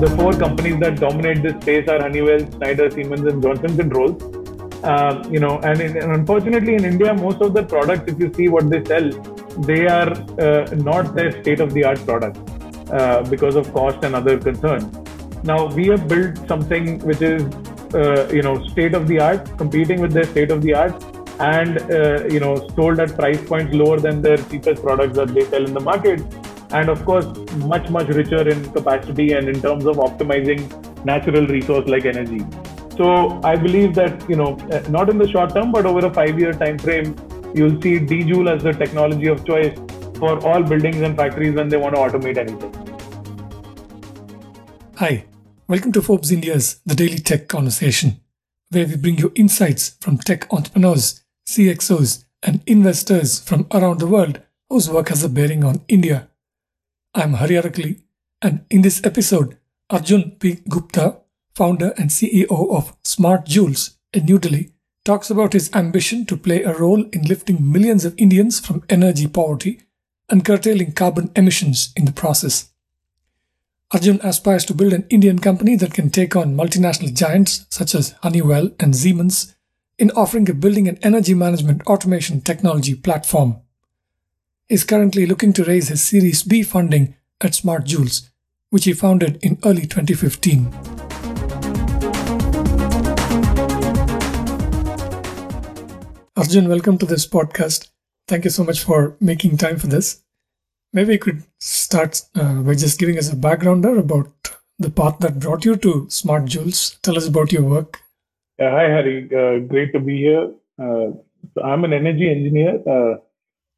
the four companies that dominate this space are Honeywell, Schneider, Siemens, and Johnson Controls. Uh, you know, and, in, and, unfortunately in India, most of the products, if you see what they sell, they are uh, not their state-of-the-art products uh, because of cost and other concerns. Now we have built something which is, uh, you know, state-of-the-art, competing with their state-of-the-art, and uh, you know, sold at price points lower than their cheapest products that they sell in the market and of course much much richer in capacity and in terms of optimizing natural resource like energy. So i believe that you know not in the short term but over a 5 year time frame you'll see djoule as the technology of choice for all buildings and factories when they want to automate anything. Hi. Welcome to forbes india's the daily tech conversation where we bring you insights from tech entrepreneurs cxos and investors from around the world whose work has a bearing on india I'm Hari Arakali, and in this episode, Arjun P. Gupta, founder and CEO of Smart Joules in New Delhi, talks about his ambition to play a role in lifting millions of Indians from energy poverty and curtailing carbon emissions in the process. Arjun aspires to build an Indian company that can take on multinational giants such as Honeywell and Siemens in offering a building and energy management automation technology platform is currently looking to raise his Series B funding at Smart Joules, which he founded in early 2015. Arjun, welcome to this podcast. Thank you so much for making time for this. Maybe you could start uh, by just giving us a backgrounder about the path that brought you to Smart Joules. Tell us about your work. Uh, hi, Hari. Uh, great to be here. Uh, so I'm an energy engineer uh,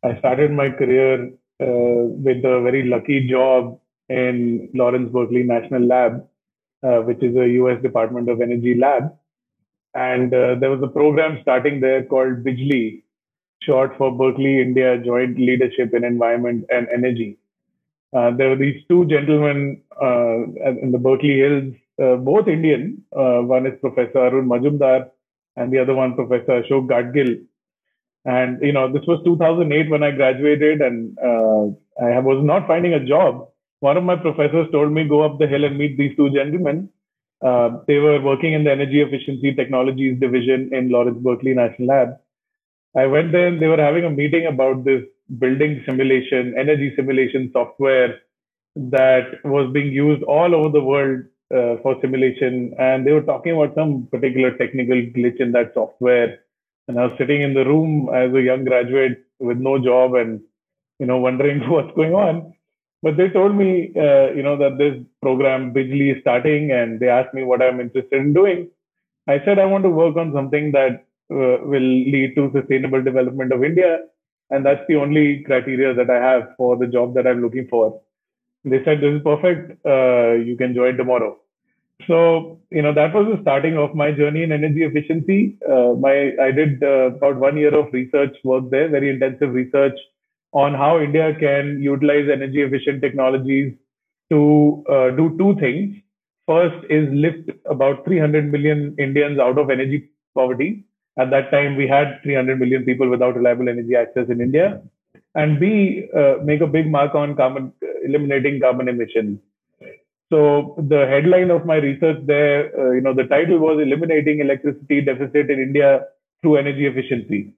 I started my career uh, with a very lucky job in Lawrence Berkeley National Lab, uh, which is a US Department of Energy lab. And uh, there was a program starting there called BIJLI, short for Berkeley India Joint Leadership in Environment and Energy. Uh, there were these two gentlemen uh, in the Berkeley Hills, uh, both Indian. one is Professor Arun Majumdar, and the other one, Professor Ashok Gadgil and you know, this was 2008 when I graduated, and uh, I was not finding a job. One of my professors told me go up the hill and meet these two gentlemen. Uh, they were working in the energy efficiency technologies division in Lawrence Berkeley National Lab. I went there and they were having a meeting about this building simulation, energy simulation software that was being used all over the world uh, for simulation. And they were talking about some particular technical glitch in that software and I was sitting in the room as a young graduate with no job and, you know, wondering what's going on. But they told me, uh, you know, that this program BIJLI is starting and they asked me what I'm interested in doing. I said, I want to work on something that uh, will lead to sustainable development of India. And that's the only criteria that I have for the job that I'm looking for. They said, this is perfect. Uh, you can join tomorrow. So, you know, that was the starting of my journey in energy efficiency. Uh, my I did uh, about one year of research work there, very intensive research on how India can utilize energy efficient technologies to uh, do two things. First is lift about 300 million Indians out of energy poverty. At that time, we had 300 million people without reliable energy access in India. And B, uh, make a big mark on carbon, eliminating carbon emissions. So the headline of my research there, uh, you know, the title was "Eliminating Electricity Deficit in India Through Energy Efficiency,"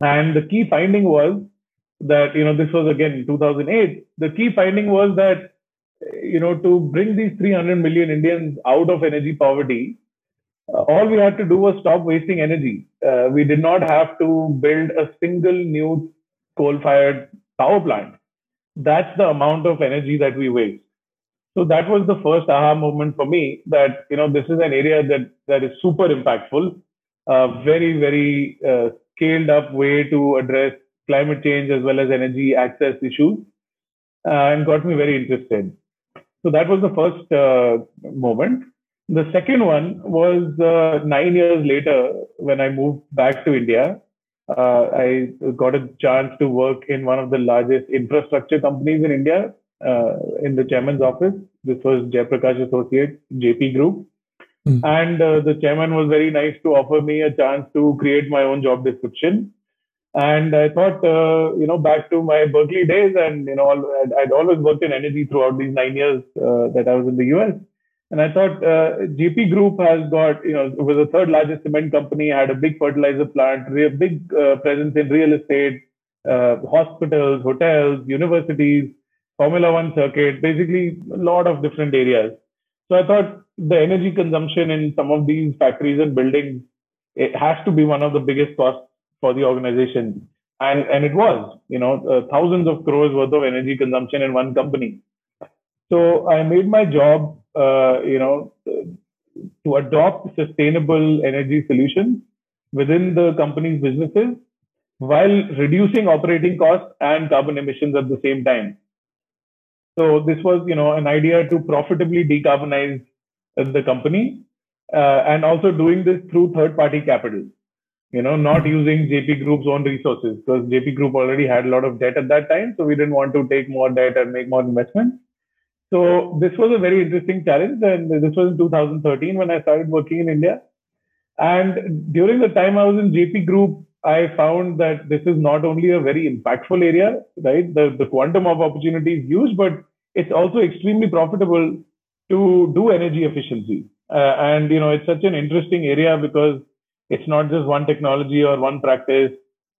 and the key finding was that you know this was again 2008. The key finding was that you know to bring these 300 million Indians out of energy poverty, uh, all we had to do was stop wasting energy. Uh, we did not have to build a single new coal-fired power plant. That's the amount of energy that we waste. So that was the first aha moment for me that you know this is an area that that is super impactful, a very very uh, scaled up way to address climate change as well as energy access issues, uh, and got me very interested. So that was the first uh, moment. The second one was uh, nine years later when I moved back to India. Uh, I got a chance to work in one of the largest infrastructure companies in India, uh, in the chairman's office. This was Jaiprakash Associates, JP Group. Mm. And uh, the chairman was very nice to offer me a chance to create my own job description. And I thought, uh, you know, back to my Berkeley days, and you know, I'd, I'd always worked in energy throughout these nine years uh, that I was in the US. And I thought uh, JP Group has got, you know, it was the third largest cement company, had a big fertilizer plant, a big uh, presence in real estate, uh, hospitals, hotels, universities, Formula One circuit, basically a lot of different areas. So I thought the energy consumption in some of these factories and buildings it has to be one of the biggest costs for the organization. And, and it was, you know, uh, thousands of crores worth of energy consumption in one company. So I made my job, uh, you know, to adopt sustainable energy solutions within the company's businesses while reducing operating costs and carbon emissions at the same time. So this was, you know, an idea to profitably decarbonize the company uh, and also doing this through third-party capital. You know, not using JP Group's own resources because JP Group already had a lot of debt at that time, so we didn't want to take more debt and make more investments. So this was a very interesting challenge, and this was in 2013 when I started working in India. And during the time I was in JP Group, I found that this is not only a very impactful area, right? The, the quantum of opportunity is huge, but it's also extremely profitable to do energy efficiency. Uh, and, you know, it's such an interesting area because it's not just one technology or one practice.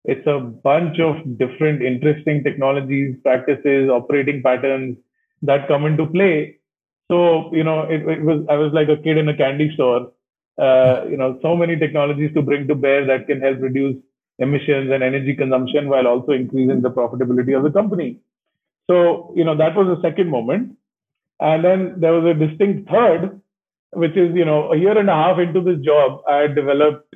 It's a bunch of different interesting technologies, practices, operating patterns that come into play. So, you know, it, it was, I was like a kid in a candy store. Uh, you know, so many technologies to bring to bear that can help reduce emissions and energy consumption while also increasing the profitability of the company. So, you know, that was the second moment. And then there was a distinct third, which is, you know, a year and a half into this job, I had developed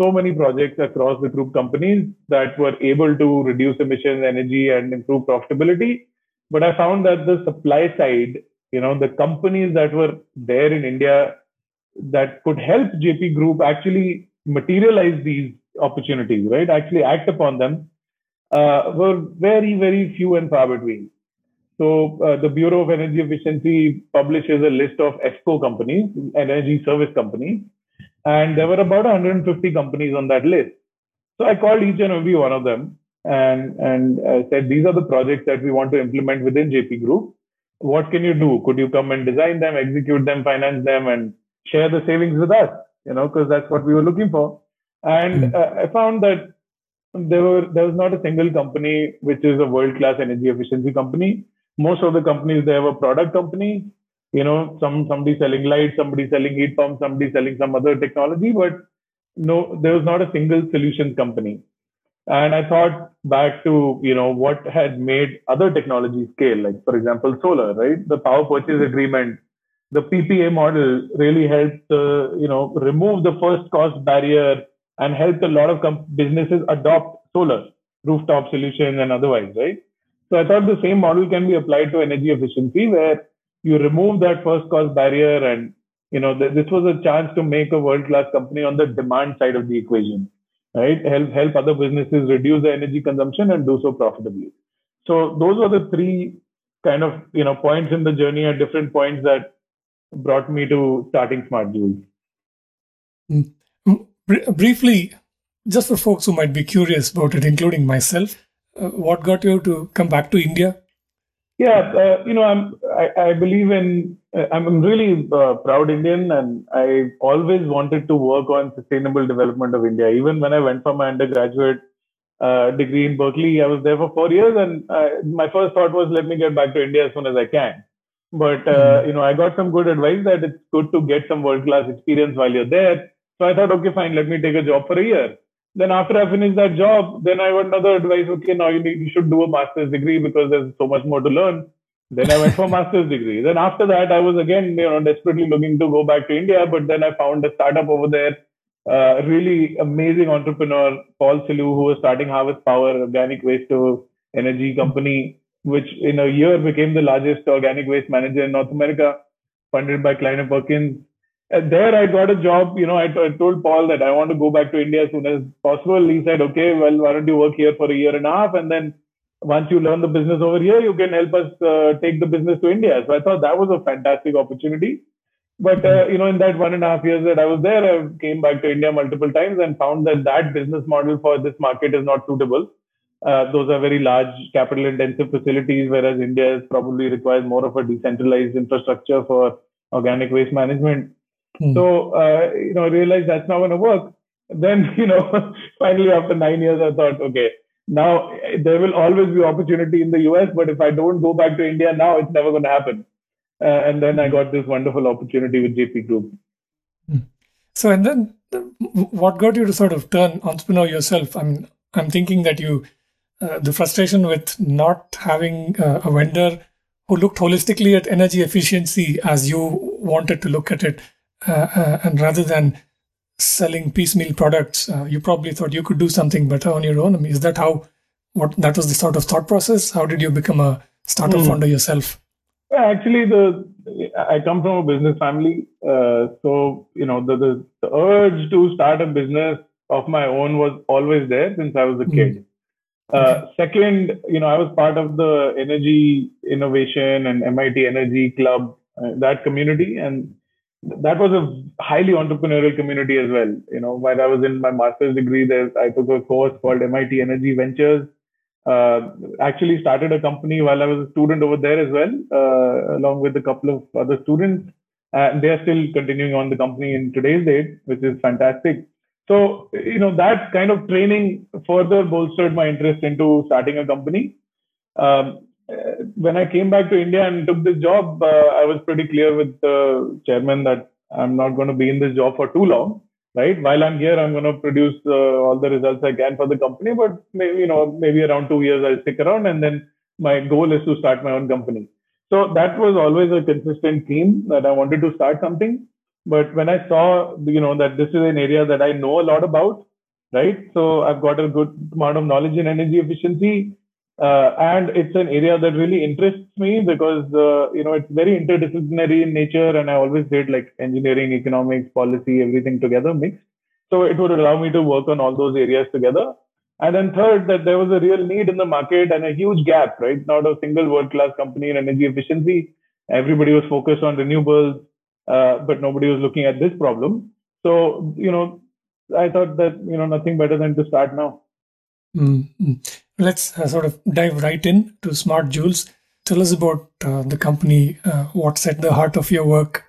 so many projects across the group companies that were able to reduce emissions, energy, and improve profitability. But I found that the supply side, you know, the companies that were there in India that could help JP Group actually materialize these opportunities, right? Actually act upon them uh, were very, very few and far between. So uh, the Bureau of Energy Efficiency publishes a list of ESCO companies, energy service companies, and there were about 150 companies on that list. So I called each and every one of them and and uh, said, these are the projects that we want to implement within JP Group. What can you do? Could you come and design them, execute them, finance them, and share the savings with us? You know, because that's what we were looking for. And hmm. uh, I found that there were there was not a single company which is a world class energy efficiency company. Most of the companies they have a product company, You know, some somebody selling lights, somebody selling heat pumps, somebody selling some other technology, but no, there was not a single solution company. And I thought back to you know what had made other technologies scale, like for example solar, right? The power purchase agreement, the PPA model really helped uh, you know remove the first cost barrier and helped a lot of businesses adopt solar rooftop solutions and otherwise, right? So I thought the same model can be applied to energy efficiency where you remove that first cost barrier and you know th- this was a chance to make a world class company on the demand side of the equation right help help other businesses reduce their energy consumption and do so profitably so those were the three kind of you know points in the journey at different points that brought me to starting smart joules mm briefly, just for folks who might be curious about it, including myself, uh, what got you to come back to India? Yeah, uh, you know, I'm, I, I believe in, uh, I'm really uh, proud Indian and I always wanted to work on sustainable development of India. Even when I went for my undergraduate uh, degree in Berkeley, I was there for four years and uh, my first thought was, let me get back to India as soon as I can. But, mm. you know, I got some good advice that it's good to get some world class experience while you're there so I thought, okay, fine, let me take a job for a year. Then after I finished that job, then I got another advice. Okay, now you need, you should do a master's degree because there's so much more to learn. Then I went for master's degree. Then after that, I was again, you know, desperately looking to go back to India. But then I found a startup over there, uh, really amazing entrepreneur, Paul Sellew, who was starting Harvest Power, organic waste to energy company, which in a year became the largest organic waste manager in North America, funded by Kleiner Perkins there I got a job. You know, I told Paul that I want to go back to India as soon as possible. He said, okay, well, why don't you work here for a year and a half? And then once you learn the business over here, you can help us uh, take the business to India. So I thought that was a fantastic opportunity. But uh, you know, in that one and a half years that I was there, I came back to India multiple times and found that that business model for this market is not suitable. Uh, those are very large capital intensive facilities, whereas India is probably requires more of a decentralized infrastructure for organic waste management. Mm. So, uh, you know, I realized that's not going to work. Then, you know, finally after nine years, I thought, okay, now there will always be opportunity in the US, but if I don't go back to India now, it's never going to happen. Uh, and then I got this wonderful opportunity with JP Group. Hmm. So, and then what got you to sort of turn entrepreneur yourself? I mean, I'm thinking that you, uh, the frustration with not having uh, a vendor who looked holistically at energy efficiency as you wanted to look at it, uh, uh, and rather than selling piecemeal products, uh, you probably thought you could do something better on your own. I mean, is that how? What that was the sort of thought process? How did you become a startup mm. founder yourself? Actually, the I come from a business family, uh, so you know the, the, the urge to start a business of my own was always there since I was a kid. Uh, second, you know, I was part of the energy innovation and MIT Energy Club, uh, that community, and that was a highly entrepreneurial community as well. You know, while I was in my master's degree, there I took a course called MIT Energy Ventures uh, actually started a company while I was a student over there as well, uh, along with a couple of other students. And they are still continuing on the company in today's date, which is fantastic. So, you know, that kind of training further bolstered my interest into starting a company. Um, when I came back to India and took this job, uh, I was pretty clear with the chairman that I'm not going to be in this job for too long right? While I'm here, I'm going to produce uh, all the results I can for the company, but maybe, you know, maybe around two years I'll stick around and then my goal is to start my own company. So that was always a consistent theme that I wanted to start something. But when I saw, you know, that this is an area that I know a lot about, right? So I've got a good amount of knowledge in energy efficiency. Uh, and it's an area that really interests me because uh, you know it's very interdisciplinary in nature and i always did like engineering economics policy everything together mixed so it would allow me to work on all those areas together and then third that there was a real need in the market and a huge gap right not a single world class company in energy efficiency everybody was focused on renewables uh, but nobody was looking at this problem so you know i thought that you know nothing better than to start now Mm-hmm. Let's uh, sort of dive right in to Smart Joules. Tell us about uh, the company. Uh, what's at the heart of your work?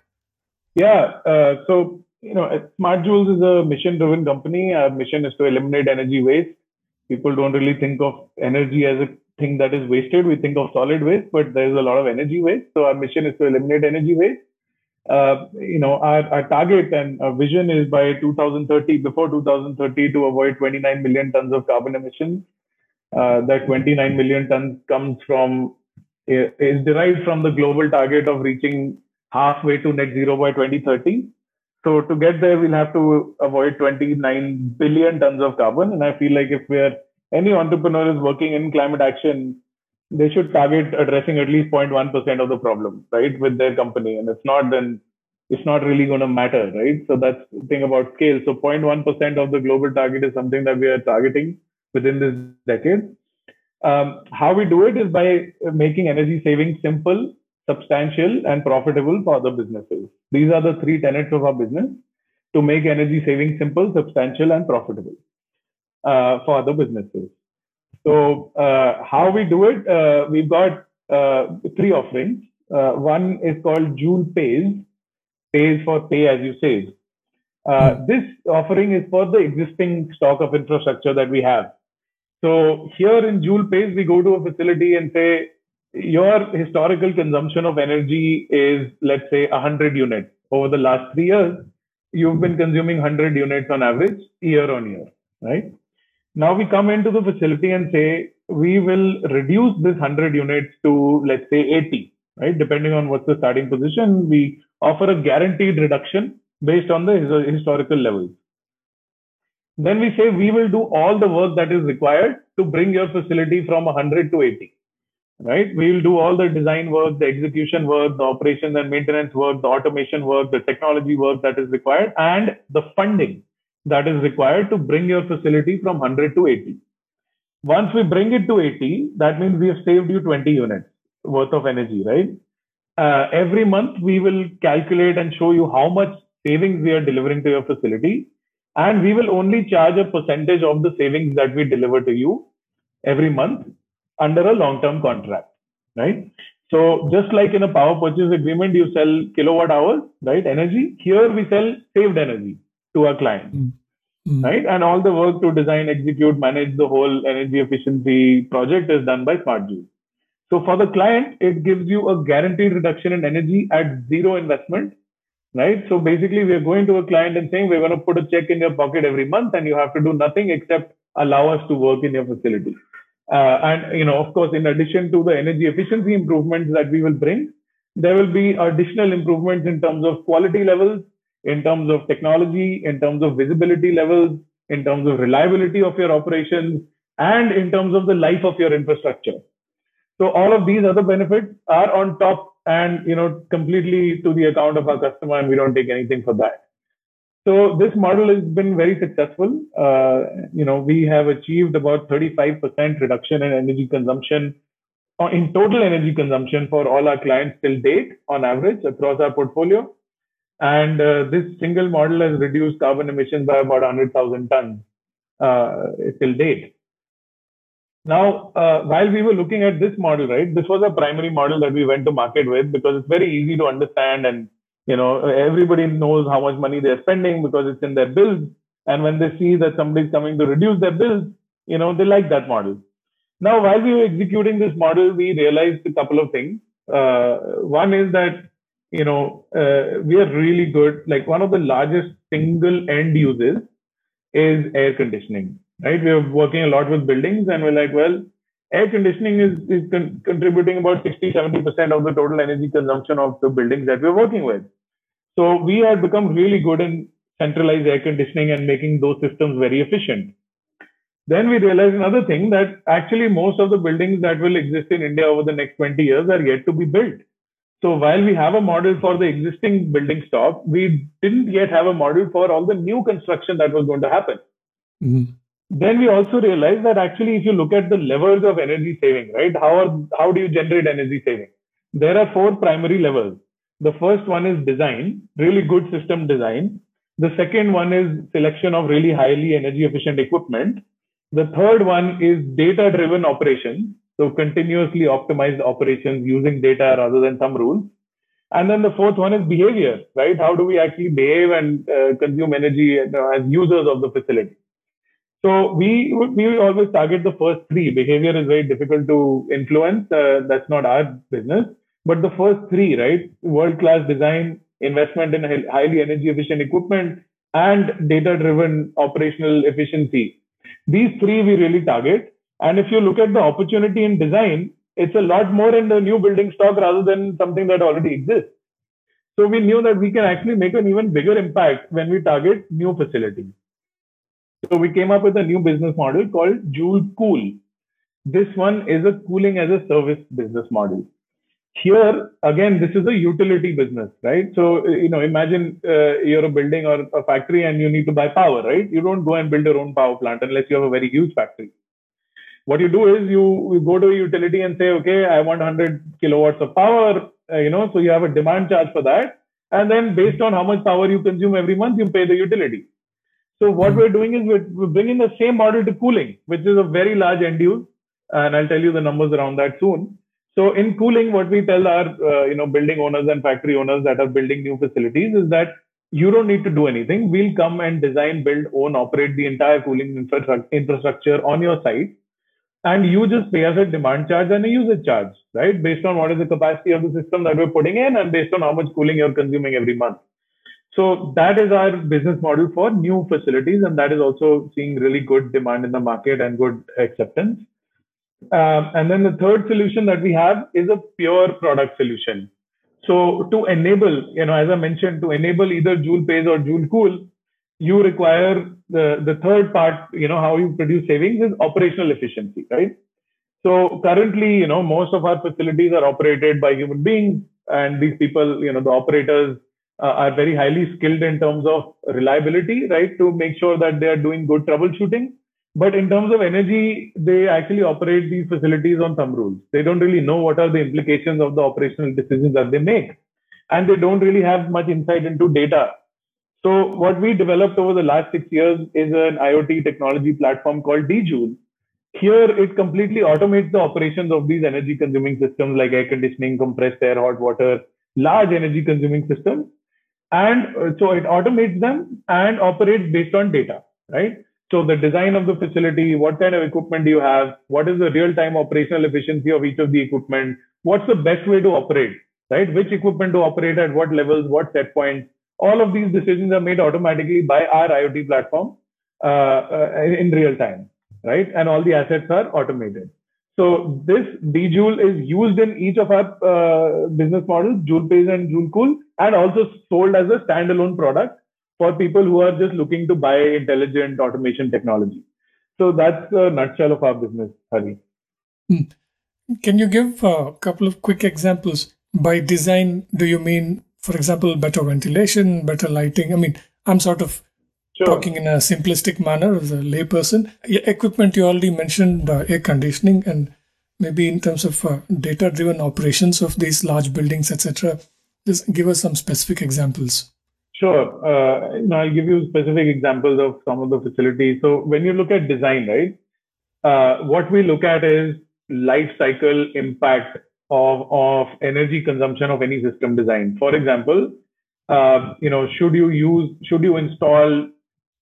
Yeah, uh, so you know, Smart Joules is a mission-driven company. Our mission is to eliminate energy waste. People don't really think of energy as a thing that is wasted. We think of solid waste, but there's a lot of energy waste. So our mission is to eliminate energy waste uh, you know, our, our target and our vision is by 2030, before 2030, to avoid 29 million tons of carbon emissions. Uh, that 29 million tons comes from is derived from the global target of reaching halfway to net zero by 2030. So to get there, we'll have to avoid 29 billion tons of carbon. And I feel like if we're any entrepreneur is working in climate action, they should target addressing at least 0.1% of the problem, right, with their company. And if not, then it's not really going to matter, right? So that's the thing about scale. So 0.1% of the global target is something that we are targeting within this decade. Um, how we do it is by making energy saving simple, substantial, and profitable for other businesses. These are the three tenets of our business to make energy saving simple, substantial, and profitable uh, for other businesses. So uh, how we do it, uh, we've got uh, three offerings. Uh, one is called Joule Pays, pays for pay as you save. Uh, hmm. this offering is for the existing stock of infrastructure that we have. So here in Joule Pays, we go to a facility and say, your historical consumption of energy is, let's say, 100 units. Over the last three years, you've been consuming 100 units on average year on year, right? Now we come into the facility and say, we will reduce this 100 units to, let's say, 80, right? Depending on what's the starting position, we offer a guaranteed reduction based on the historical levels. Then we say we will do all the work that is required to bring your facility from 100 to 80. Right? We will do all the design work, the execution work, the operations and maintenance work, the automation work, the technology work that is required, and the funding that is required to bring your facility from 100 to 80. Once we bring it to 80, that means we have saved you 20 units worth of energy, right? uh, every month we will calculate and show you how much savings we are delivering to your facility. And we will only charge a percentage of the savings that we deliver to you every month under a long term contract, right? So just like in a power purchase agreement, you sell kilowatt hours, right? Energy. Here we sell saved energy to our client, mm-hmm. right? And all the work to design, execute, manage the whole energy efficiency project is done by SmartJoule. So for the client, it gives you a guaranteed reduction in energy at zero investment, right? So basically, we are going to a client and saying we're going to put a check in your pocket every month, and you have to do nothing except allow us to work in your facility. Uh, and you know, of course, in addition to the energy efficiency improvements that we will bring, there will be additional improvements in terms of quality levels, in terms of technology, in terms of visibility levels, in terms of reliability of your operations, and in terms of the life of your infrastructure. So all of these other benefits are on top and you know completely to the account of our customer, and we don't take anything for that. So this model has been very successful. Uh, you know, we have achieved about 35% reduction in energy consumption, uh, in total energy consumption for all our clients till date, on average across our portfolio. And uh, this single model has reduced carbon emissions by about 100,000 tons uh, till date. Now, uh, while we were looking at this model, right, this was a primary model that we went to market with because it's very easy to understand and you know everybody knows how much money they're spending because it's in their bills. And when they see that somebody's coming to reduce their bills you know they like that model. Now while we were executing this model we realized a couple of things. Uh, one is that you know uh, we are really good. Like one of the largest single end uses is air conditioning right? We're working a lot with buildings and we're like well air conditioning is, is con- contributing about 60 70% of the total energy consumption of the buildings that we're working with. So we have become really good in centralized air conditioning and making those systems very efficient. Then we realized another thing that actually most of the buildings that will exist in india over the next 20 years are yet to be built so while we have a model for the existing building stock we didn't yet have a model for all the new construction that was going to happen. Mm-hmm. Then we also realized that actually if you look at the levels of energy saving right how are, how do you generate energy saving? There are four primary levels. The first one is design really good system design. The second one is selection of really highly energy efficient equipment. The third one is data driven operations so continuously optimized operations using data rather than some rules and then the fourth one is behavior right how do we actually behave and uh, consume energy as users of the facility so we we always target the first three. Behavior is very difficult to influence. Uh, that's not our business. But the first three, right? World class design, investment in highly energy efficient equipment, and data driven operational efficiency. These three we really target. And if you look at the opportunity in design, it's a lot more in the new building stock rather than something that already exists. So we knew that we can actually make an even bigger impact when we target new facilities. So we came up with a new business model called Joule Cool. This one is a cooling as a service business model. Here, again, this is a utility business, right? So, you know, imagine uh, you're a building or a factory and you need to buy power, right? You don't go and build your own power plant unless you have a very huge factory. What you do is you, you go to a utility and say, okay, I want 100 kilowatts of power, uh, you know, so you have a demand charge for that. And then based on how much power you consume every month, you pay the utility. So what hmm. we're doing is we're, bringing the same model to cooling, which is a very large end use, and I'll tell you the numbers around that soon. So in cooling, what we tell our uh, you know building owners and factory owners that are building new facilities is that you don't need to do anything. We'll come and design, build, own, operate the entire cooling infrastructure on your site, and you just pay us a demand charge and a usage charge, right? Based on what is the capacity of the system that we're putting in, and based on how much cooling you're consuming every month. So that is our business model for new facilities, and that is also seeing really good demand in the market and good acceptance. Um, and then the third solution that we have is a pure product solution. So to enable, you know, as I mentioned, to enable either Joule Pays or Joule Cool, you require the, the third part, you know, how you produce savings is operational efficiency, right? So currently, you know, most of our facilities are operated by human beings, and these people, you know, the operators uh, are very highly skilled in terms of reliability, right? To make sure that they are doing good troubleshooting. But in terms of energy, they actually operate these facilities on thumb rules. They don't really know what are the implications of the operational decisions that they make. And they don't really have much insight into data. So what we developed over the last six years is an IoT technology platform called DJoule. Here, it completely automates the operations of these energy consuming systems like air conditioning, compressed air, hot water, large energy consuming systems. And uh, so it automates them and operates based on data, right? So the design of the facility, what kind of equipment do you have? What is the real-time operational efficiency of each of the equipment? What's the best way to operate, right? Which equipment to operate at what levels, what set points? All of these decisions are made automatically by our IoT platform uh, uh, in real time, right? And all the assets are automated. So this DJoule is used in each of our uh, business models, JoulePays and JouleCool, and also sold as a standalone product for people who are just looking to buy intelligent automation technology. So that's the nutshell of our business, Hari. Hmm. Can you give a couple of quick examples? By design, do you mean, for example, better ventilation, better lighting? I mean, I'm sort of Sure. talking in a simplistic manner as a layperson. Equipment, you already mentioned uh, air conditioning and maybe in terms of uh, data driven operations of these large buildings, etc. Just give us some specific examples. Sure. Uh, I'll give you specific examples of some of the facilities. So when you look at design, right, uh, what we look at is life cycle impact of, of energy consumption of any system design. For example, uh, you know, should you use, should you install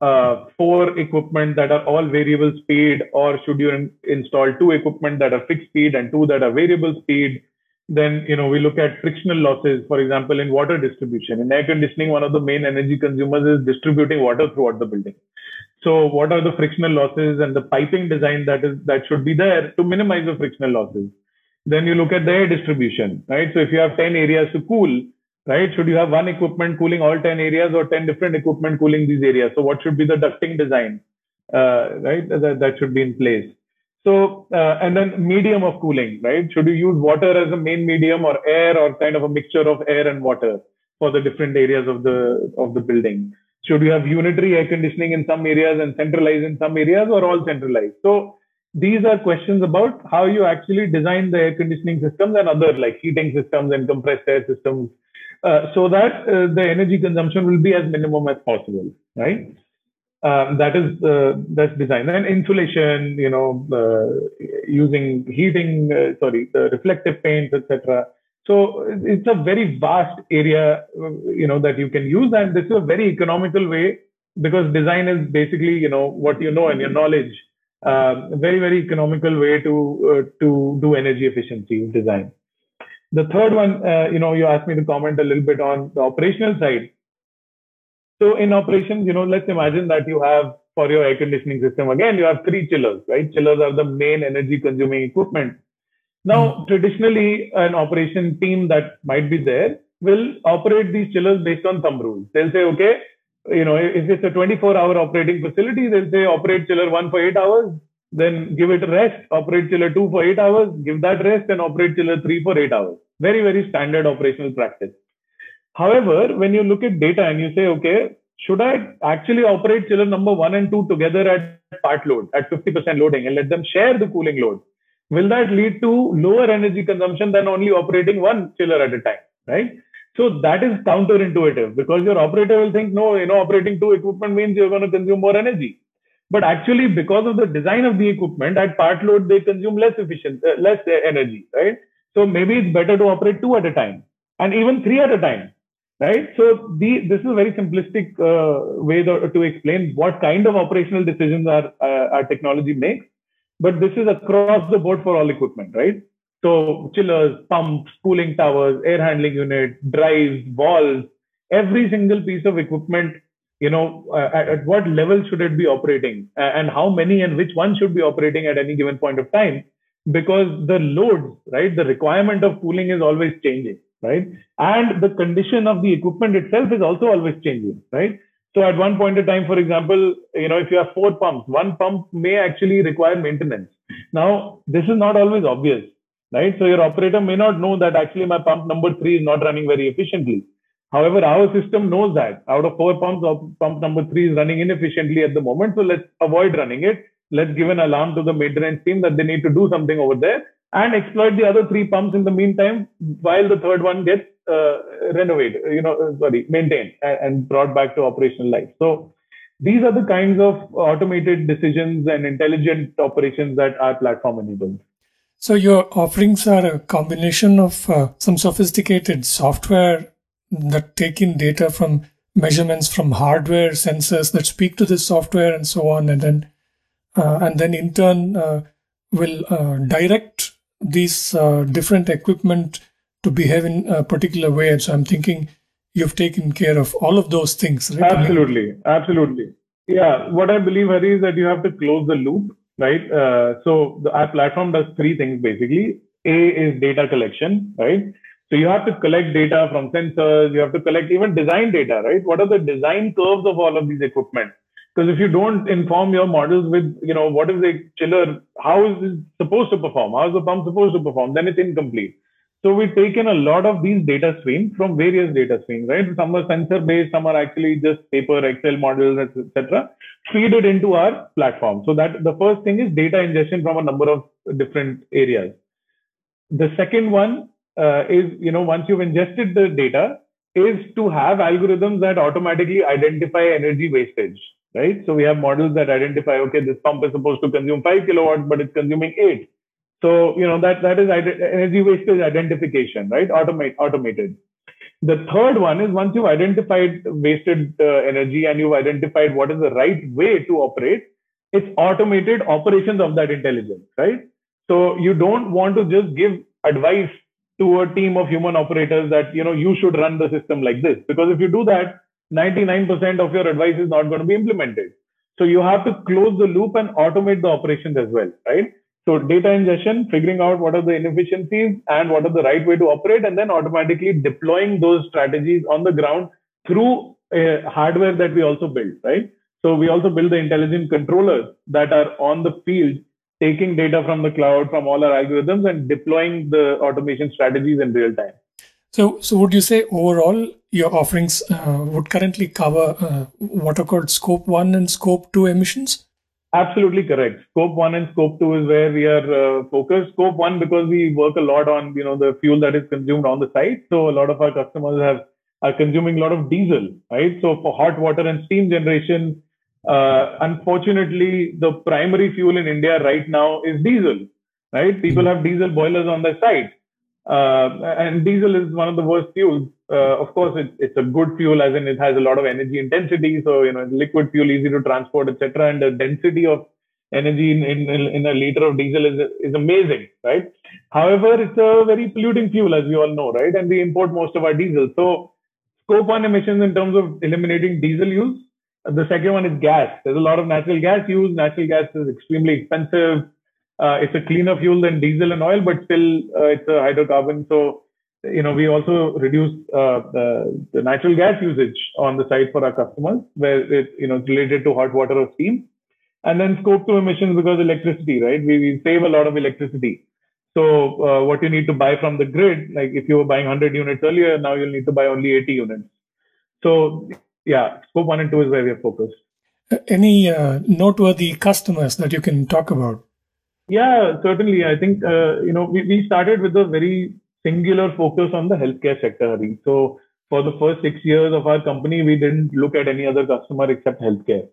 uh, four equipment that are all variable speed, or should you in, install two equipment that are fixed speed and two that are variable speed? Then you know we look at frictional losses, for example, in water distribution. In air conditioning, one of the main energy consumers is distributing water throughout the building. So what are the frictional losses and the piping design that is that should be there to minimize the frictional losses? Then you look at the air distribution, right? So if you have 10 areas to cool, right? Should you have one equipment cooling all 10 areas or 10 different equipment cooling these areas? So what should be the ducting design, uh, right? That, that should be in place. So, uh, and then medium of cooling, right? Should you use water as a main medium or air or kind of a mixture of air and water for the different areas of the, of the building? Should you have unitary air conditioning in some areas and centralized in some areas or all centralized? So these are questions about how you actually design the air conditioning systems and other like heating systems and compressed air systems uh, so that uh, the energy consumption will be as minimum as possible, right? Um, that is uh, that's design and insulation, you know, uh, using heating, uh, sorry, the reflective paints, etc. So it's a very vast area, you know, that you can use, and this is a very economical way because design is basically, you know, what you know and your knowledge. Uh, very very economical way to to do energy efficiency design. The third one, uh, you know, you asked me to comment a little bit on the operational side. So in operations, you know, let's imagine that you have for your air conditioning system, again, you have three chillers, right? Chillers are the main energy consuming equipment. Now, mm-hmm. traditionally, an operation team that might be there will operate these chillers based on thumb rules. They'll say, okay, you know, if it's a 24 hour operating facility, they'll say operate chiller one for eight hours, then give it rest, operate chiller 2 for 8 hours, give that rest and operate chiller 3 for 8 hours. Very, very standard operational practice. However, when you look at data and you say, okay, should I actually operate chiller number 1 and 2 together at part load, at 50% loading and let them share the cooling load? Will that lead to lower energy consumption than only operating one chiller at a time, right? So that is counterintuitive because your operator will think, no, you know, operating two equipment means you're going to consume more energy. But actually, because of the design of the equipment, at part load, they consume less efficient, uh, less energy, right? So maybe it's better to operate two at a time and even three at a time, right? So the, this is a very simplistic uh, way to, to, explain what kind of operational decisions our, uh, our technology makes. But this is across the board for all equipment, right? So chillers, pumps, cooling towers, air handling unit, drives, valves, every single piece of equipment you know, uh, at, at, what level should it be operating and how many and which one should be operating at any given point of time because the loads, right, the requirement of cooling is always changing, right? And the condition of the equipment itself is also always changing, right? So at one point in time, for example, you know, if you have four pumps, one pump may actually require maintenance. Now, this is not always obvious, right? So your operator may not know that actually my pump number three is not running very efficiently. However, our system knows that out of four pumps, pump number three is running inefficiently at the moment. So let's avoid running it. let's give an alarm to the maintenance team that they need to do something over there and exploit the other three pumps in the meantime while the third one gets uh, renovated, you know, uh, sorry, maintained and brought back to operational life. So these are the kinds of automated decisions and intelligent operations that our platform enables. So your offerings are a combination of uh, some sophisticated software that take in data from measurements from hardware sensors that speak to this software and so on, and then uh, and then in turn uh, will uh, direct these uh, different equipment to behave in a particular way. And so I'm thinking you've taken care of all of those things, right? Absolutely, absolutely. Yeah, what I believe, Hari, is that you have to close the loop, right? Uh, so the, our platform does three things basically. A is data collection, right? So you have to collect data from sensors. You have to collect even design data, right? What are the design curves of all of these equipment? Because if you don't inform your models with, you know, what is the chiller, how is it supposed to perform? How is the pump supposed to perform? Then it's incomplete. So we've taken a lot of these data streams from various data streams, right? Some are sensor based, some are actually just paper, Excel models, etc. Feed it into our platform. So that the first thing is data ingestion from a number of different areas. The second one uh, is, you know, once you've ingested the data, is to have algorithms that automatically identify energy wastage, right? So we have models that identify, okay, this pump is supposed to consume five kilowatts, but it's consuming eight. So, you know, that, that is energy wastage identification, right? Automate, automated. The third one is once you've identified wasted uh, energy and you've identified what is the right way to operate, it's automated operations of that intelligence, right? So you don't want to just give advice to a team of human operators that you know you should run the system like this because if you do that 99% of your advice is not going to be implemented so you have to close the loop and automate the operations as well right so data ingestion figuring out what are the inefficiencies and what are the right way to operate and then automatically deploying those strategies on the ground through uh, hardware that we also build right so we also build the intelligent controllers that are on the field taking data from the cloud from all our algorithms and deploying the automation strategies in real time. So, so would you say overall your offerings uh, would currently cover uh, what are called scope one and scope two emissions? Absolutely correct. Scope one and scope two is where we are uh, focused. Scope one because we work a lot on you know the fuel that is consumed on the site. So a lot of our customers have are consuming a lot of diesel, right? So for hot water and steam generation, uh, unfortunately, the primary fuel in India right now is diesel. Right? People have diesel boilers on their site, and diesel is one of the worst fuels. Uh, of course, it, it's a good fuel, as in it has a lot of energy intensity. So you know, liquid fuel, easy to transport, etc. And the density of energy in, in, in a liter of diesel is is amazing, right? However, it's a very polluting fuel, as we all know, right? And we import most of our diesel. So, scope one emissions in terms of eliminating diesel use the second one is gas. There's a lot of natural gas use. Natural gas is extremely expensive. Uh, it's a cleaner fuel than diesel and oil, but still uh, it's a hydrocarbon. So, you know, we also reduce uh, the, the, natural gas usage on the site for our customers, where it, you know, related to hot water or steam. And then scope two emissions because electricity, right? We, we save a lot of electricity. So, uh, what you need to buy from the grid, like if you were buying 100 units earlier, now you'll need to buy only 80 units. So, yeah, scope one and two is where we are focused. Uh, any uh, noteworthy customers that you can talk about? Yeah, certainly. I think uh, you know we, we started with a very singular focus on the healthcare sector. So for the first six years of our company, we didn't look at any other customer except healthcare.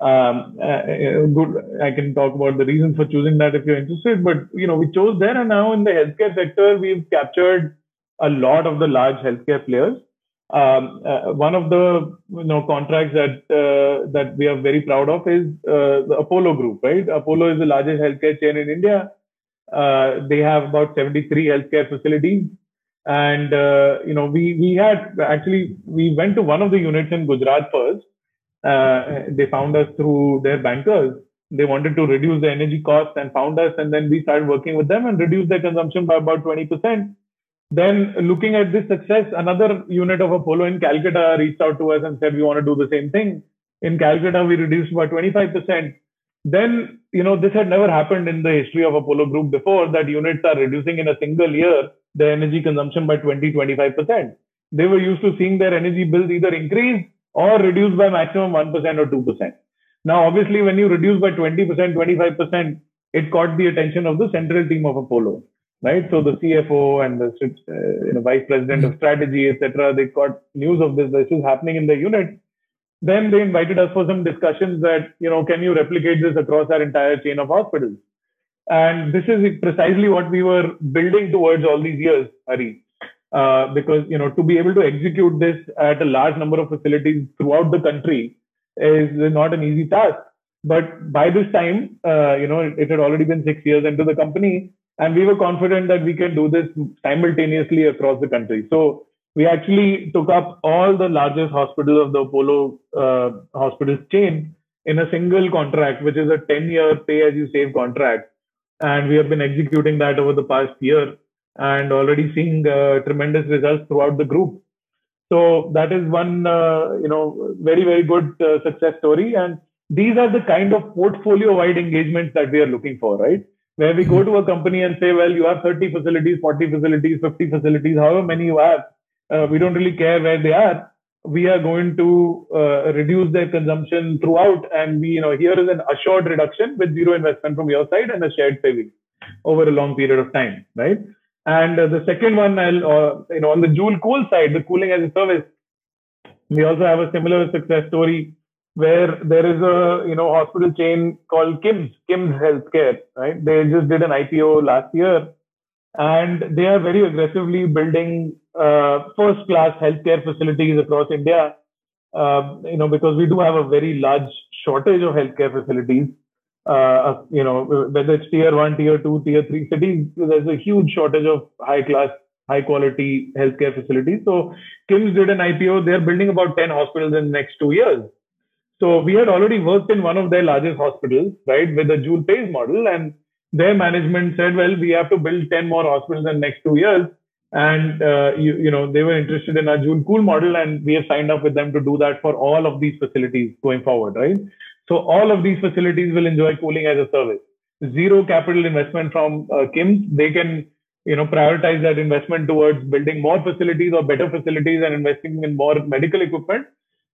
Um, uh, uh, good. I can talk about the reason for choosing that if you're interested. But you know, we chose there, and now in the healthcare sector, we've captured a lot of the large healthcare players. Um, uh, one of the you know contracts that uh, that we are very proud of is uh, the Apollo Group, right? Apollo is the largest healthcare chain in India. Uh, they have about 73 healthcare facilities, and uh, you know we we had actually we went to one of the units in Gujarat first. Uh, they found us through their bankers. They wanted to reduce the energy costs and found us, and then we started working with them and reduced their consumption by about 20 percent then, looking at this success, another unit of Apollo in Calcutta reached out to us and said, We want to do the same thing. In Calcutta, we reduced by 25%. Then, you know, this had never happened in the history of Apollo Group before that units are reducing in a single year the energy consumption by 20 25%. They were used to seeing their energy bills either increase or reduce by maximum 1% or 2%. Now, obviously, when you reduce by 20%, 25%, it caught the attention of the central team of Apollo, right? So the CFO and the uh, you know, vice president of strategy, etc., they got news of this. This is happening in the unit. Then they invited us for some discussions that you know, can you replicate this across our entire chain of hospitals? And this is precisely what we were building towards all these years, Hari. Uh, because you know to be able to execute this at a large number of facilities throughout the country is not an easy task. But by this time, uh, you know, it, it, had already been six years into the company, and we were confident that we can do this simultaneously across the country. So we actually took up all the largest hospitals of the Apollo uh, hospitals chain in a single contract, which is a 10-year pay-as-you-save contract, and we have been executing that over the past year and already seeing uh, tremendous results throughout the group. So that is one, uh, you know, very very good uh, success story, and these are the kind of portfolio-wide engagements that we are looking for, right? Where we go to a company and say, well, you have 30 facilities, 40 facilities, 50 facilities, however many you have, uh, we don't really care where they are. We are going to uh, reduce their consumption throughout, and we, you know, here is an assured reduction with zero investment from your side and a shared saving over a long period of time, right? And uh, the second one, I'll, uh, you know, on the Joule Cool side, the cooling as a service, we also have a similar success story where there is a you know hospital chain called KIMS, KIMS Healthcare, right? They just did an IPO last year, and they are very aggressively building uh, first-class healthcare facilities across India. Uh, you know, because we do have a very large shortage of healthcare facilities, uh, you know, whether it's tier one, tier two, tier three cities, there's a huge shortage of high class, high quality healthcare facilities. So KIMS did an IPO. They're building about 10 hospitals in the next two years. So we had already worked in one of their largest hospitals, right, with the JoulePays model. And their management said, well, we have to build 10 more hospitals in the next two years. And, uh, you, you know, they were interested in our Joule Cool model. And we have signed up with them to do that for all of these facilities going forward, right? So all of these facilities will enjoy cooling as a service. Zero capital investment from uh, KIMS. They can, you know, prioritize that investment towards building more facilities or better facilities and investing in more medical equipment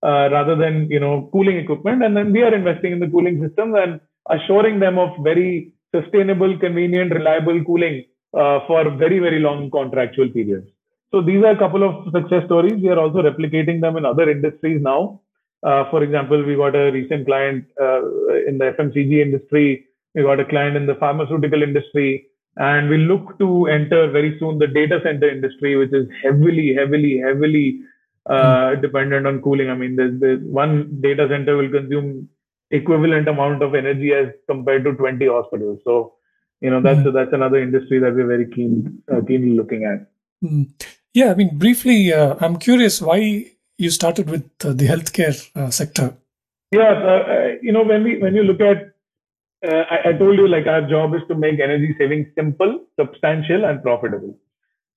uh, rather than, you know, cooling equipment. And then we are investing in the cooling systems and assuring them of very sustainable, convenient, reliable cooling uh, for very, very long contractual periods. So these are a couple of success stories. We are also replicating them in other industries now. Uh, for example, we got a recent client uh, in the FMCG industry. We got a client in the pharmaceutical industry, and we look to enter very soon the data center industry, which is heavily, heavily, heavily uh, dependent on cooling. I mean, there's, there's one data center will consume equivalent amount of energy as compared to 20 hospitals. So, you know, that's mm. that's another industry that we're very keen uh, keenly looking at. Mm. Yeah, I mean, briefly, uh, I'm curious why you started with uh, the healthcare uh, sector. Yeah, uh, you know, when we when you look at, I, I, told you like our job is to make energy saving simple, substantial, and profitable.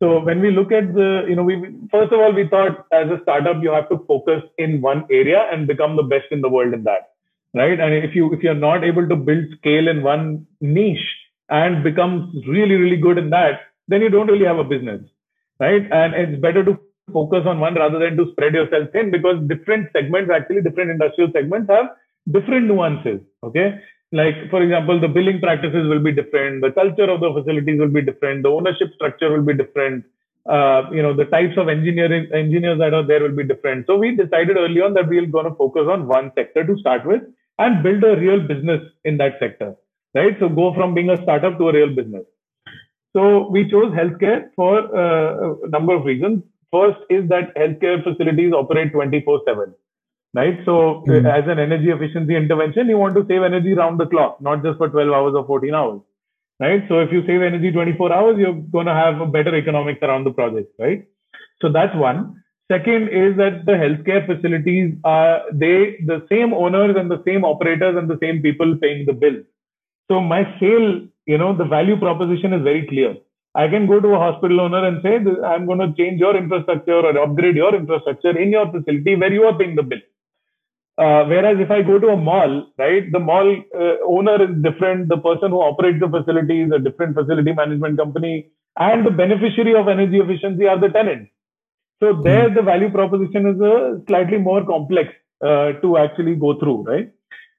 So when we look at the, you know, we first of all we thought as a startup you have to focus in one area and become the best in the world in that, right? And if you if you're not able to build scale in one niche and become really really good in that, then you don't really have a business, right? And it's better to focus on one rather than to spread yourself thin because different segments, actually different industrial segments have different nuances. Okay. Like, for example, the billing practices will be different. The culture of the facilities will be different. The ownership structure will be different. Uh, you know, the types of engineering engineers that are there will be different. So we decided early on that we are going to focus on one sector to start with and build a real business in that sector. Right. So go from being a startup to a real business. So we chose healthcare for uh, a number of reasons. First is that healthcare facilities operate 24 7, right? So, mm-hmm. as an energy efficiency intervention, you want to save energy round the clock, not just for 12 hours or 14 hours, right? So, if you save energy 24 hours, you're going to have a better economics around the project, right? So, that's one. Second is that the healthcare facilities are they the same owners and the same operators and the same people paying the bill. So my sale, you know, the value proposition is very clear. I can go to a hospital owner and say, I'm going to change your infrastructure or upgrade your infrastructure in your facility where you are paying the bill. Uh, whereas if I go to a mall, right, the mall uh, owner is different. The person who operates the facility is a different facility management company, and the beneficiary of energy efficiency are the tenants. So hmm. there, the value proposition is a uh, slightly more complex uh, to actually go through, right?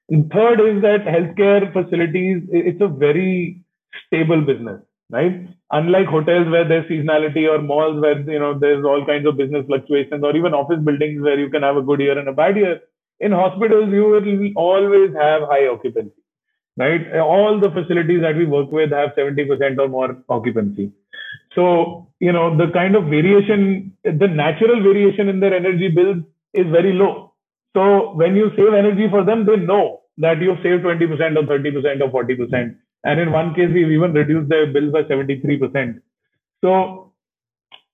And third is that healthcare facilities, it's a very stable business, right? Unlike hotels where there's seasonality or malls where, you know, there's all kinds of business fluctuations or even office buildings where you can have a good year and a bad year. In hospitals, you will always have high occupancy, right? All the facilities that we work with have 70% or more occupancy. So, you know, the kind of variation, the natural variation in their energy bills is very low. So when you save energy for them, they know that you've saved 20% or 30% or 40%. And in one case, we've even reduced their bills by 73%. So,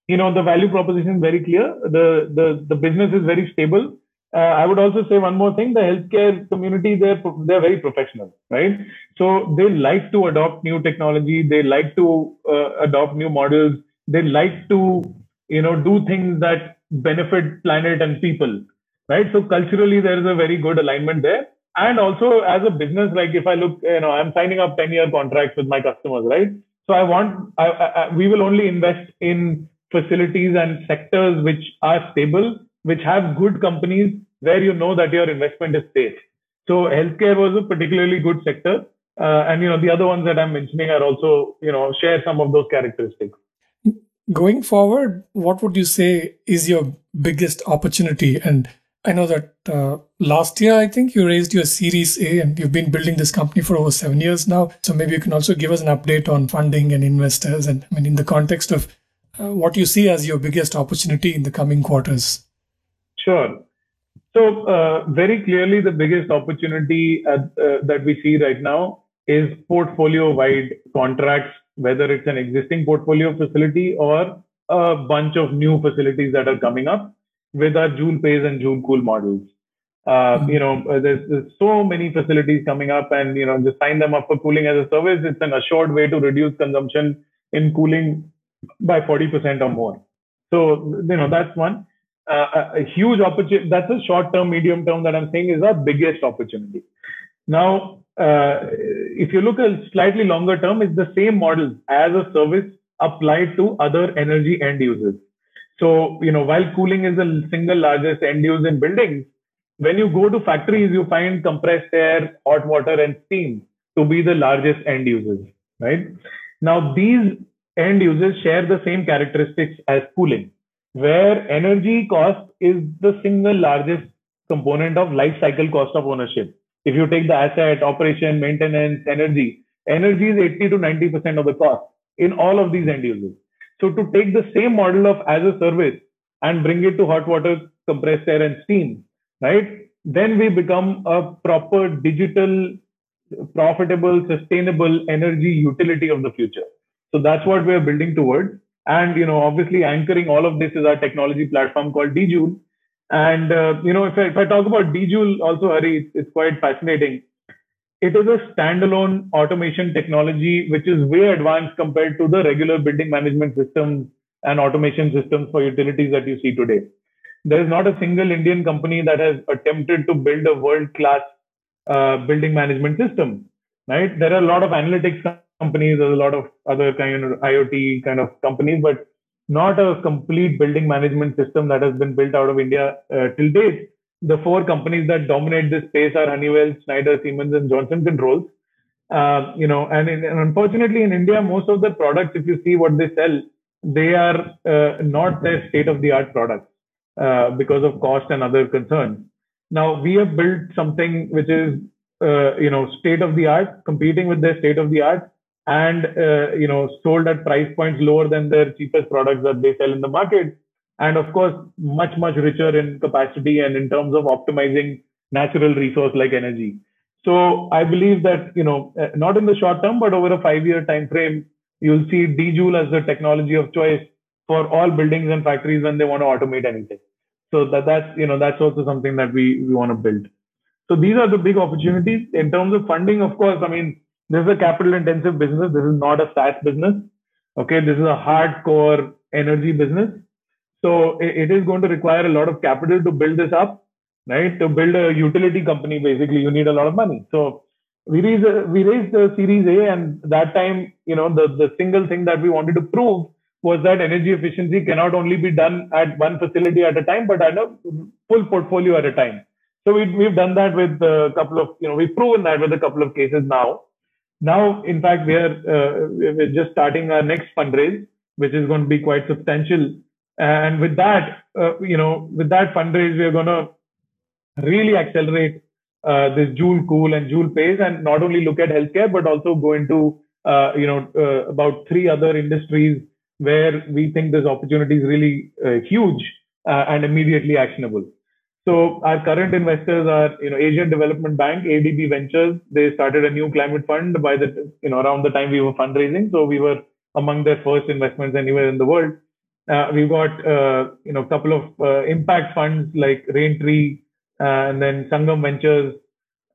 you know, the value proposition is very clear. The, the, the business is very stable. Uh, I would also say one more thing: the healthcare community they're they're very professional, right? So they like to adopt new technology. They like to uh, adopt new models. They like to you know do things that benefit planet and people, right? So culturally, there is a very good alignment there. And also as a business, like if I look, you know, I'm signing up 10 year contracts with my customers, right? So I want, I, I, we will only invest in facilities and sectors which are stable which have good companies where you know that your investment is safe. So healthcare was a particularly good sector. Uh, and you know the other ones that I'm mentioning are also you know share some of those characteristics. Going forward, what would you say is your biggest opportunity? And I know that uh, last year I think you raised your Series A, and you've been building this company for over seven years now. So maybe you can also give us an update on funding and investors, and I mean in the context of uh, what you see as your biggest opportunity in the coming quarters. Sure. So uh, very clearly, the biggest opportunity at, uh, that we see right now is portfolio-wide contracts, whether it's an existing portfolio facility or a bunch of new facilities that are coming up with our JoulePays and Joule Cool models. Uh, mm-hmm. You know, there's, there's so many facilities coming up, and you know, just sign them up for cooling as a service. It's an assured way to reduce consumption in cooling by 40% or more. So you know, that's one uh, a huge opportunity. That's a short term, medium term that I'm saying is our biggest opportunity. Now, uh, if you look at slightly longer term, it's the same model as a service applied to other energy end users. So, you know, while cooling is the single largest end use in buildings, when you go to factories, you find compressed air, hot water, and steam to be the largest end users, right? Now, these end users share the same characteristics as cooling where energy cost is the single largest component of life cycle cost of ownership. If you take the asset, operation, maintenance, energy, energy is 80 to 90% of the cost in all of these end users. So to take the same model of as a service and bring it to hot water, compressed air and steam, right? Then we become a proper digital, profitable, sustainable energy utility of the future. So that's what we're building towards. And, you know, obviously anchoring all of this is our technology platform called DJoule. And, uh, you know, if I, if I talk about DJoule also, Hari, it's, it's quite fascinating. It is a standalone automation technology, which is way advanced compared to the regular building management systems and automation systems for utilities that you see today. There is not a single Indian company that has attempted to build a world class uh, building management system, right? There are a lot of analytics companies, there's a lot of other kind of IoT kind of companies, but not a complete building management system that has been built out of India uh, till date. The four companies that dominate this space are Honeywell, Schneider, Siemens, and Johnson Controls. Uh, you know, and, in, and, unfortunately in India, most of the products, if you see what they sell, they are uh, not their state-of-the-art products uh, because of cost and other concerns. Now we have built something which is, uh, you know, state-of-the-art, competing with their state-of-the-art, and uh, you know sold at price points lower than their cheapest products that they sell in the market. And of course much much richer in capacity and in terms of optimizing natural resource like energy. So i believe that you know uh, not in the short term but over a 5 year time frame you'll see DJoule as the technology of choice for all buildings and factories when they want to automate anything. So that that's you know that's also something that we we want to build. So these are the big opportunities. In terms of funding of course i mean this is a capital intensive business. This is not a SaaS business. Okay. This is a hardcore energy business. So it, is going to require a lot of capital to build this up, right? To build a utility company, basically, you need a lot of money. So we raised, we raised the Series A, and that time, you know, the, the single thing that we wanted to prove was that energy efficiency cannot only be done at one facility at a time, but at a full portfolio at a time. So we, we've done that with a couple of, you know, we've proven that with a couple of cases now. Now, in fact, we are uh, we're just starting our next fundraise, which is going to be quite substantial. And with that, uh, you know, with that fundraise, we are going to really accelerate uh, this Joule Cool and JoulePays, and not only look at healthcare, but also go into uh, you know uh, about three other industries where we think this opportunity is really uh, huge and immediately actionable. So our current investors are, you know, Asian Development Bank, ADB Ventures. They started a new climate fund by the, you know, around the time we were fundraising. So we were among their first investments anywhere in the world. Uh, we've got, uh, you know, a couple of uh, impact funds like Raintree, uh, and then Sangam Ventures,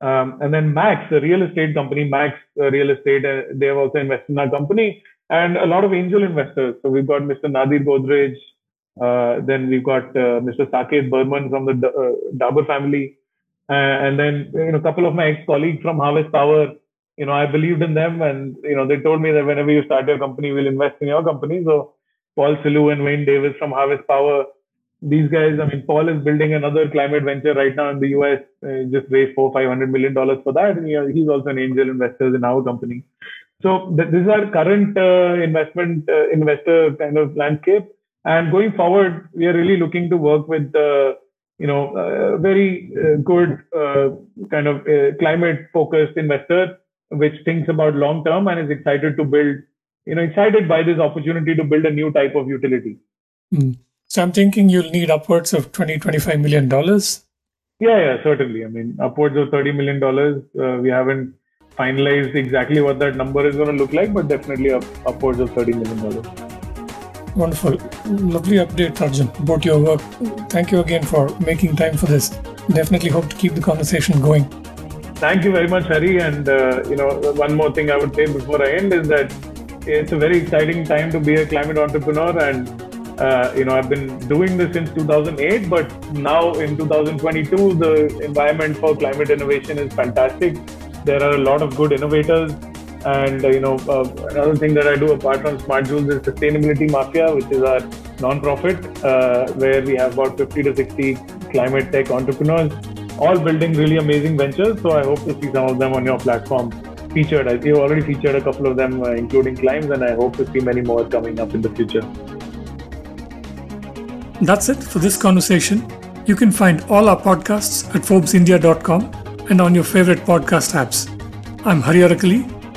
um, and then Max, the real estate company, Max uh, Real Estate. Uh, they have also invested in our company, and a lot of angel investors. So we've got Mr. Nadir Godrej, then we've got uh, Mr. Saket Burman from the uh, Dabur family. and then, you know, a couple of my ex-colleagues from Harvest Power, you know, I believed in them and, you know, they told me that whenever you start your company, we'll invest in your company. So Paul Sellew and Wayne Davis from Harvest Power, these guys, I mean, Paul is building another climate venture right now in the US. Uh, just raised four, five hundred million dollars for that, and he, he's also an angel investor in our company. So th- this is our current uh, investment uh, investor kind of landscape. And going forward, we are really looking to work with the, you know, a very uh, good uh, kind of uh, climate focused investor, which thinks about long term and is excited to build, you know, excited by this opportunity to build a new type of utility. Mm. So I'm thinking you'll need upwards of 20, 25 million dollars. Yeah, yeah, certainly. I mean, upwards of 30 million dollars. Uh, we haven't finalized exactly what that number is going to look like, but definitely up, upwards of 30 million dollars. Wonderful. Lovely update, Arjun, about your work. Thank you again for making time for this. Definitely hope to keep the conversation going. Thank you very much, Hari. And, uh, you know, one more thing I would say before I end is that it's a very exciting time to be a climate entrepreneur. And, uh, you know, I've been doing this since 2008, but now in 2022, the environment for climate innovation is fantastic. There are a lot of good innovators and uh, you know, uh, another thing that I do apart from Smart Joules is Sustainability Mafia, which is our non-profit, uh, where we have about 50 to 60 climate tech entrepreneurs, all building really amazing ventures. So I hope to see some of them on your platform featured. I you already featured a couple of them, uh, including Climbs, and I hope to see many more coming up in the future. That's it for this conversation. You can find all our podcasts at ForbesIndia.com and on your favorite podcast apps. I'm Hari Arakali